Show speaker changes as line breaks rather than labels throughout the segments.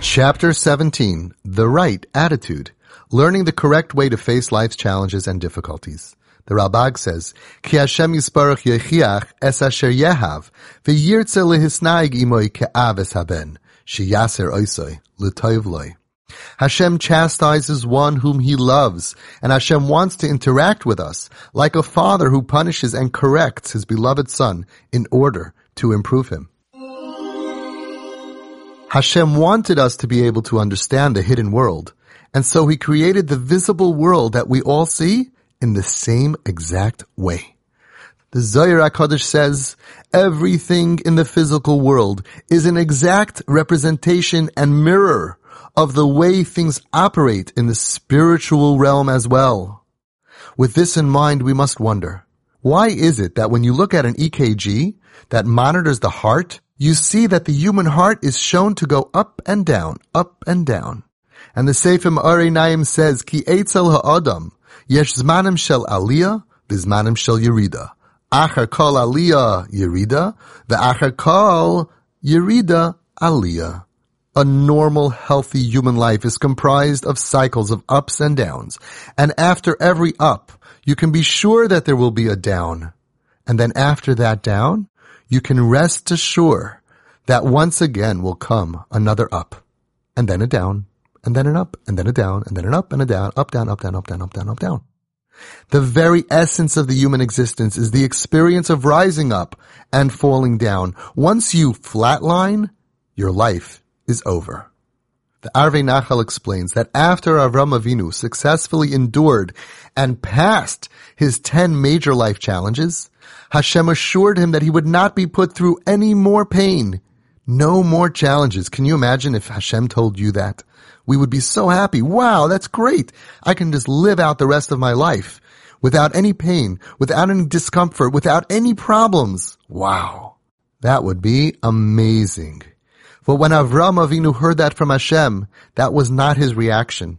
Chapter 17 The Right Attitude Learning the Correct Way to Face Life's Challenges and Difficulties. The Ralbag says, Ki Hashem Yisparach Yechiach es asher yehav, v'yirtze lehisnaig imoy ke'av es haben, oisoi, l'toiv loi. Hashem chastises one whom he loves, and Hashem wants to interact with us, like a father who punishes and corrects his beloved son in order to improve him. Hashem wanted us to be able to understand the hidden world, and so he created the visible world that we all see in the same exact way. The Zohar HaKadosh says, everything in the physical world is an exact representation and mirror of the way things operate in the spiritual realm as well. With this in mind, we must wonder, why is it that when you look at an EKG that monitors the heart, you see that the human heart is shown to go up and down, up and down. And the Sefer Ma'arei Naim says, Ki etzel ha'adam, yesh zmanim shel aliyah, v'zmanim shel yerida. Achar kol aliyah yerida, v'achar kol yerida aliyah. A normal, healthy human life is comprised of cycles of ups and downs. And after every up, you can be sure that there will be a down. And then after that down, you can rest assured that once again will come another up, and then a down, and then an up, and then a down, and then an up and a down, up, down, up, down, up, down, up, down, up, down. The very essence of the human existence is the experience of rising up and falling down. Once you flatline, your life is over. The Arvei Nachal explains that after Avram Avinu successfully endured and passed his ten major life challenges, Hashem assured him that he would not be put through any more pain, no more challenges. Can you imagine if Hashem told you that? We would be so happy. Wow, that's great. I can just live out the rest of my life without any pain, without any discomfort, without any problems. Wow. That would be amazing. But when Avram Avinu heard that from Hashem, that was not his reaction.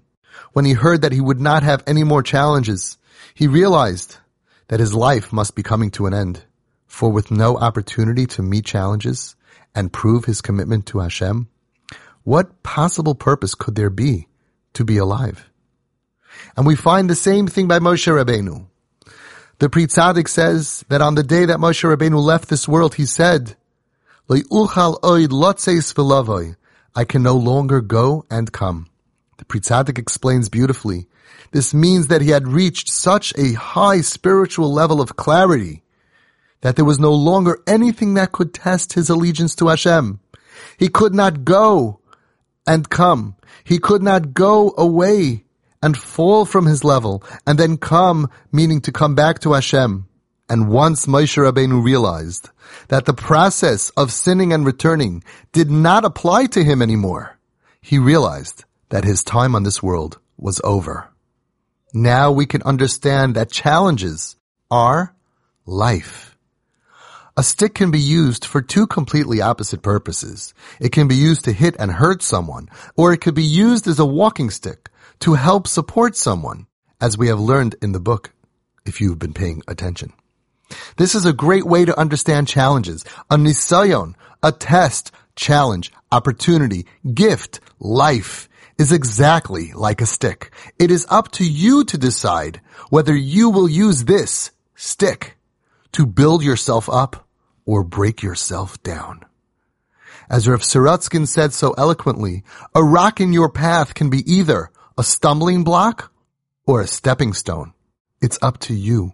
When he heard that he would not have any more challenges, he realized that his life must be coming to an end. For with no opportunity to meet challenges and prove his commitment to Hashem, what possible purpose could there be to be alive? And we find the same thing by Moshe Rabbeinu. The Pri Tzaddik says that on the day that Moshe Rabbeinu left this world, he said, I can no longer go and come. The Pri Tzaddik explains beautifully this means that he had reached such a high spiritual level of clarity that there was no longer anything that could test his allegiance to Hashem. He could not go and come. He could not go away and fall from his level and then come, meaning to come back to Hashem. And once Moshe Rabbeinu realized that the process of sinning and returning did not apply to him anymore, he realized that his time on this world was over. Now we can understand that challenges are life. A stick can be used for two completely opposite purposes. It can be used to hit and hurt someone, or it could be used as a walking stick to help support someone, as we have learned in the book, if you've been paying attention. This is a great way to understand challenges. A nisayon, a test, challenge, opportunity, gift, life is exactly like a stick. It is up to you to decide whether you will use this stick to build yourself up or break yourself down. As Rav Sorotzkin said so eloquently, a rock in your path can be either a stumbling block or a stepping stone. It's up to you.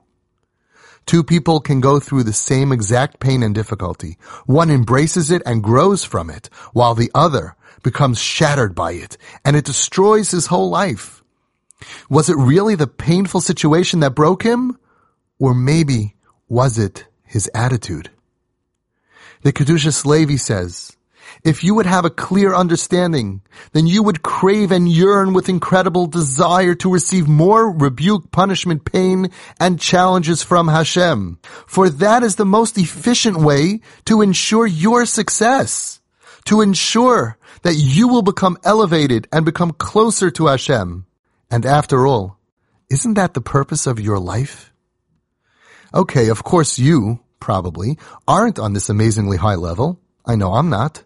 Two people can go through the same exact pain and difficulty. One embraces it and grows from it, while the other becomes shattered by it, and it destroys his whole life. Was it really the painful situation that broke him? Or maybe was it his attitude? The Kedushas Levi says, if you would have a clear understanding, then you would crave and yearn with incredible desire to receive more rebuke, punishment, pain, and challenges from Hashem. For that is the most efficient way to ensure your success to ensure that you will become elevated and become closer to Hashem. And after all, Isn't that the purpose of your life? Okay, of course you, probably, aren't on this amazingly high level. I know I'm not.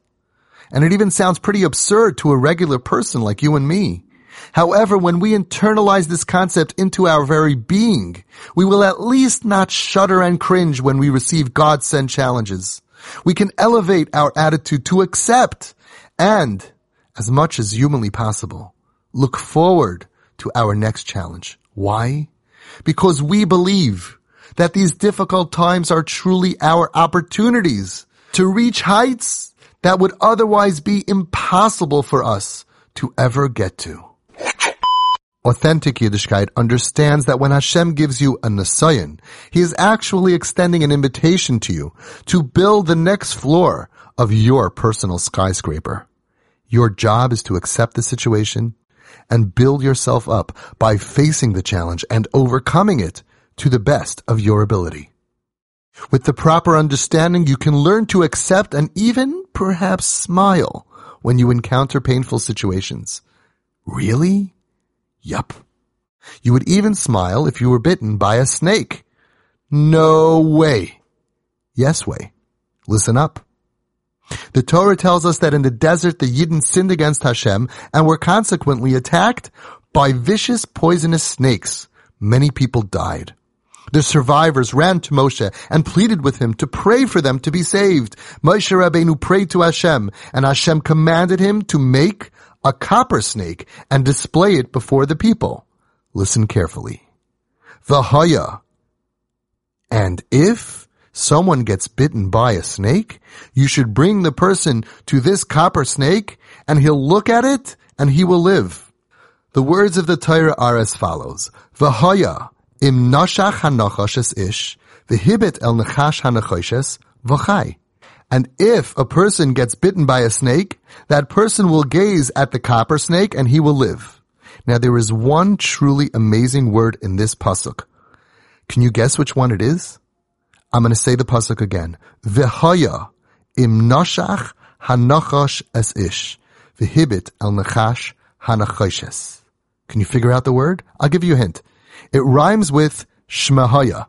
And it even sounds pretty absurd to a regular person like you and me. However, when we internalize this concept into our very being, we will at least not shudder and cringe when we receive God-sent challenges. We can elevate our attitude to accept and, as much as humanly possible, look forward to our next challenge. Why? Because we believe that these difficult times are truly our opportunities to reach heights that would otherwise be impossible for us to ever get to. Authentic Yiddishkeit understands that when Hashem gives you a Nisayon, He is actually extending an invitation to you to build the next floor of your personal skyscraper. Your job is to accept the situation and build yourself up by facing the challenge and overcoming it to the best of your ability. With the proper understanding, you can learn to accept and even perhaps smile when you encounter painful situations. Really? Yup. You would even smile if you were bitten by a snake. No way. Yes way. Listen up. The Torah tells us that in the desert the Yidden sinned against Hashem and were consequently attacked by vicious poisonous snakes. Many people died. The survivors ran to Moshe and pleaded with him to pray for them to be saved. Moshe Rabbeinu prayed to Hashem and Hashem commanded him to make a copper snake and display it before the people. Listen carefully. Vahaya. And if someone gets bitten by a snake, you should bring the person to this copper snake and he'll look at it and he will live. The words of the Torah are as follows. Vahaya im nashach hanachoshes ish, v'hibit el nechash hanachoshes, v'chai. And if a person gets bitten by a snake, that person will gaze at the copper snake and he will live. Now there is one truly amazing word in this pasuk. Can you guess which one it is? I'm going to say the pasuk again. V'haya im nashach hanachash es ish. V'hibit el nachash hanachoshes. Can you figure out the word? I'll give you a hint. It rhymes with shmahaya.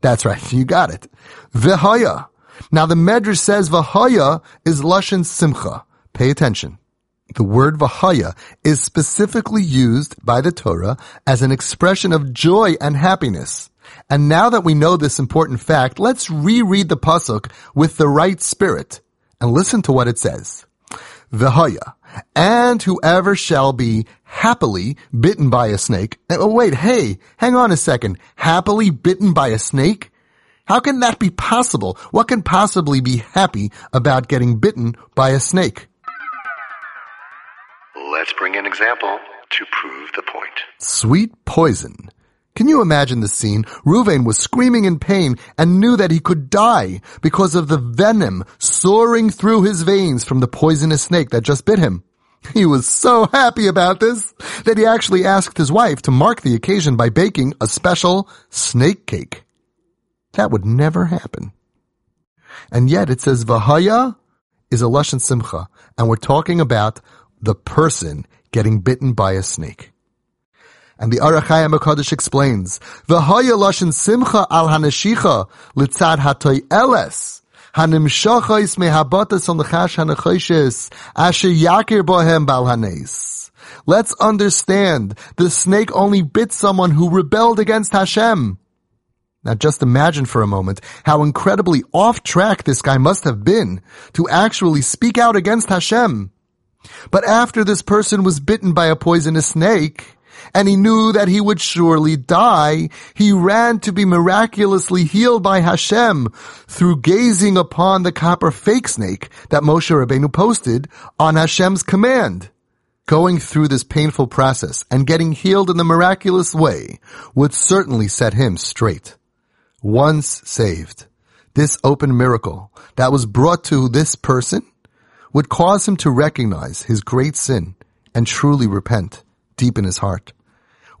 That's right. You got it. V'haya. Now the Medrash says Vahaya is Lashon Simcha. Pay attention. The word Vahaya is specifically used by the Torah as an expression of joy and happiness. And now that we know this important fact, let's reread the pasuk with the right spirit and listen to what it says. Vahaya, and whoever shall be happily bitten by a snake. Eh, oh, wait, hey, hang on a second. Happily bitten by a snake? How can that be possible? What can possibly be happy about getting bitten by a snake?
Let's bring an example to prove the point.
Sweet poison. Can you imagine the scene? Ruvain was screaming in pain and knew that he could die because of the venom soaring through his veins from the poisonous snake that just bit him. He was so happy about this that he actually asked his wife to mark the occasion by baking a special snake cake. That would never happen. And yet it says Vahaya is a Lashon Simcha, and we're talking about the person getting bitten by a snake. And the Ohr HaChaim HaKadosh explains, V'haya Lashon Simcha al Hanashicha litzad hatoy eles, hanimshachos mehabatas on l'chash hanachoshes, asher yakir bohem bal. Let's understand, the snake only bit someone who rebelled against Hashem. Now just imagine for a moment how incredibly off track this guy must have been to actually speak out against Hashem. But after this person was bitten by a poisonous snake, and he knew that he would surely die, he ran to be miraculously healed by Hashem through gazing upon the copper fake snake that Moshe Rabbeinu posted on Hashem's command. Going through this painful process and getting healed in the miraculous way would certainly set him straight once saved, this open miracle that was brought to this person would cause him to recognize his great sin and truly repent deep in his heart.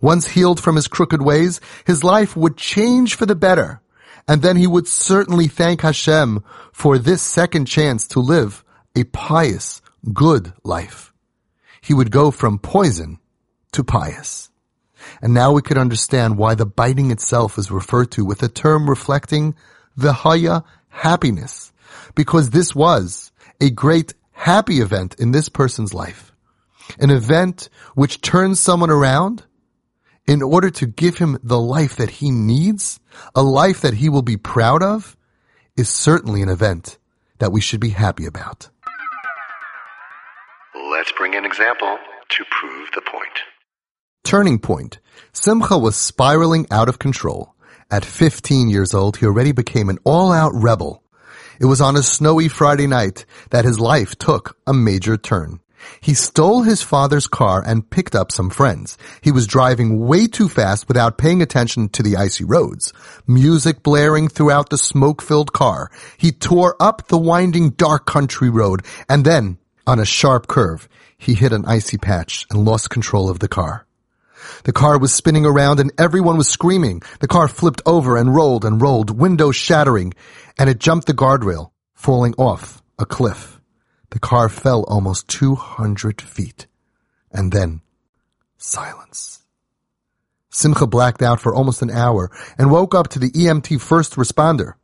Once healed from his crooked ways, his life would change for the better, and then he would certainly thank Hashem for this second chance to live a pious, good life. He would go from poison to pious. And now we could understand why the biting itself is referred to with a term reflecting the haya happiness. Because this was a great happy event in this person's life. An event which turns someone around in order to give him the life that he needs, a life that he will be proud of, is certainly an event that we should be happy about.
Let's bring an example to prove the point.
Turning point. Simcha was spiraling out of control. At 15 years old, he already became an all-out rebel. It was on a snowy Friday night that his life took a major turn. He stole his father's car and picked up some friends. He was driving way too fast without paying attention to the icy roads. Music blaring throughout the smoke-filled car. He tore up the winding dark country road and then, on a sharp curve, he hit an icy patch and lost control of the car. The car was spinning around and everyone was screaming. The car flipped over and rolled and rolled, windows shattering, and it jumped the guardrail, falling off a cliff. The car fell almost 200 feet. And then, silence. Simcha blacked out for almost an hour and woke up to the EMT first responder.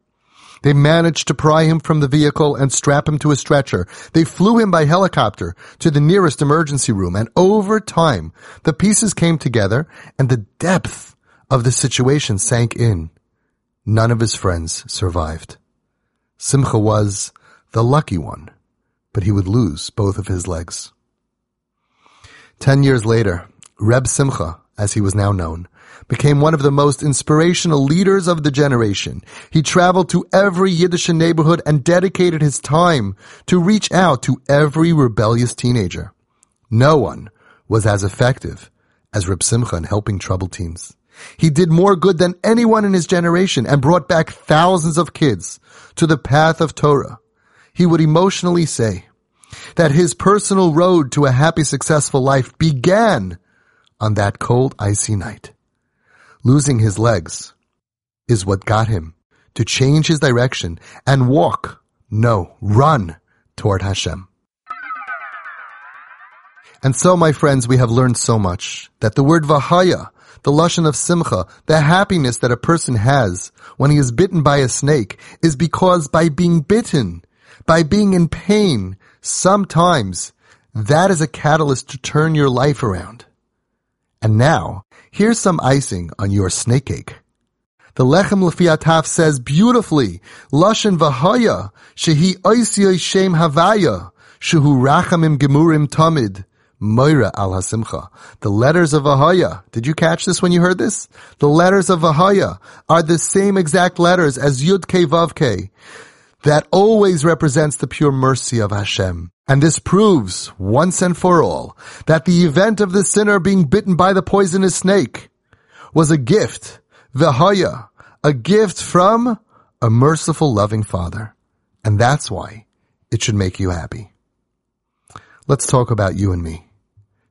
They managed to pry him from the vehicle and strap him to a stretcher. They flew him by helicopter to the nearest emergency room and over time, the pieces came together and the depth of the situation sank in. None of his friends survived. Simcha was the lucky one but he would lose both of his legs. Ten years later, Reb Simcha, as he was now known, became one of the most inspirational leaders of the generation. He traveled to every Yiddish neighborhood and dedicated his time to reach out to every rebellious teenager. No one was as effective as Reb Simcha in helping troubled teens. He did more good than anyone in his generation and brought back thousands of kids to the path of Torah he would emotionally say that his personal road to a happy, successful life began on that cold, icy night. Losing his legs is what got him to change his direction and walk, no, run toward Hashem. And so, my friends, we have learned so much that the word Vahaya, the Lashon of Simcha, the happiness that a person has when he is bitten by a snake is because by being bitten, by being in pain, sometimes that is a catalyst to turn your life around. And now, here's some icing on your snake cake. The Lechem Lefiataf says beautifully, Lashon Vahaya, Shehi Oisiyoi Shem Havaya, Shehu Rachamim Gemurim Tamid, Moira al Hasimcha. The letters of Vahaya. Did you catch this when you heard this? The letters of Vahaya are the same exact letters as Yud Ke Vav Ke that always represents the pure mercy of Hashem. And this proves, once and for all, that the event of the sinner being bitten by the poisonous snake was a gift, v'haya, a gift from a merciful, loving Father. And that's why it should make you happy. Let's talk about you and me.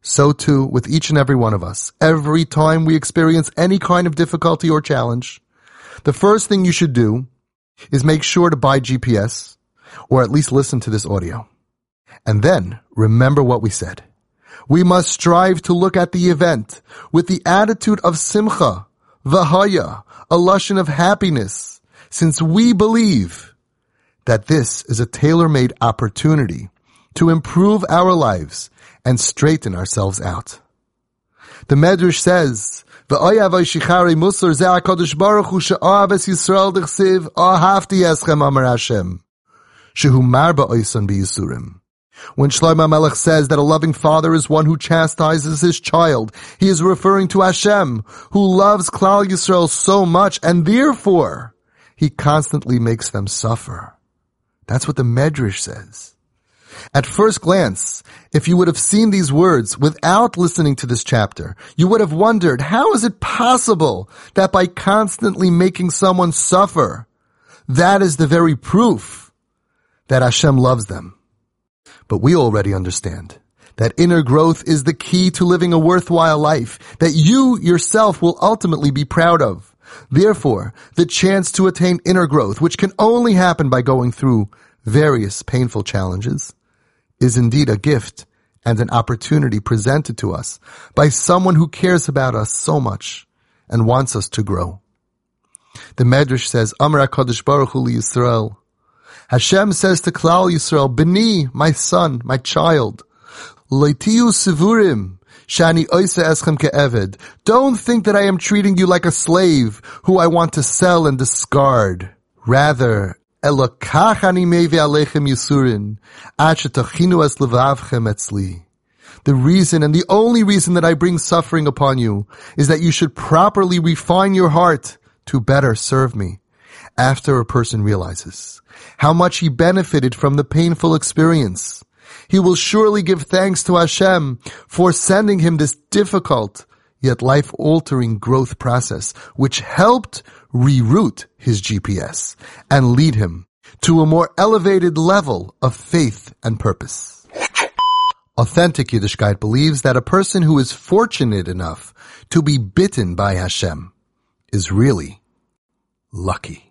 So too with each and every one of us. Every time we experience any kind of difficulty or challenge, the first thing you should do is make sure to buy GPS or at least listen to this audio. And then remember what we said. We must strive to look at the event with the attitude of simcha, vahaya, a lashon of happiness, since we believe that this is a tailor-made opportunity to improve our lives and straighten ourselves out. The Medrash says V'oyav shichari musar ze HaKadosh Baruch Hu she'ahav es Yisrael d'chsiv ahavti eschem amar Hashem shehu marba oisan b'yisurim. When Shlomo Melech says that a loving father is one who chastises his child, he is referring to Hashem, who loves Klal Yisrael so much, and therefore, he constantly makes them suffer. That's what the Medrash says. At first glance, if you would have seen these words without listening to this chapter, you would have wondered, how is it possible that by constantly making someone suffer, that is the very proof that Hashem loves them? But we already understand that inner growth is the key to living a worthwhile life that you yourself will ultimately be proud of. Therefore, the chance to attain inner growth, which can only happen by going through various painful challenges, is indeed a gift and an opportunity presented to us by someone who cares about us so much and wants us to grow. The Medrash says, Amr HaKadosh Baruch Hu Yisrael. Hashem says to Klal Yisrael, Beni, my son, my child, Leitiu Sivurim, Shani Oisa Eschem Ke'eved. Don't think that I am treating you like a slave who I want to sell and discard. Rather, The reason and the only reason that I bring suffering upon you is that you should properly refine your heart to better serve me. After a person realizes how much he benefited from the painful experience, he will surely give thanks to Hashem for sending him this difficult yet life-altering growth process, which helped reroute his GPS and lead him to a more elevated level of faith and purpose. Authentic Yiddishkeit believes that a person who is fortunate enough to be bitten by Hashem is really lucky.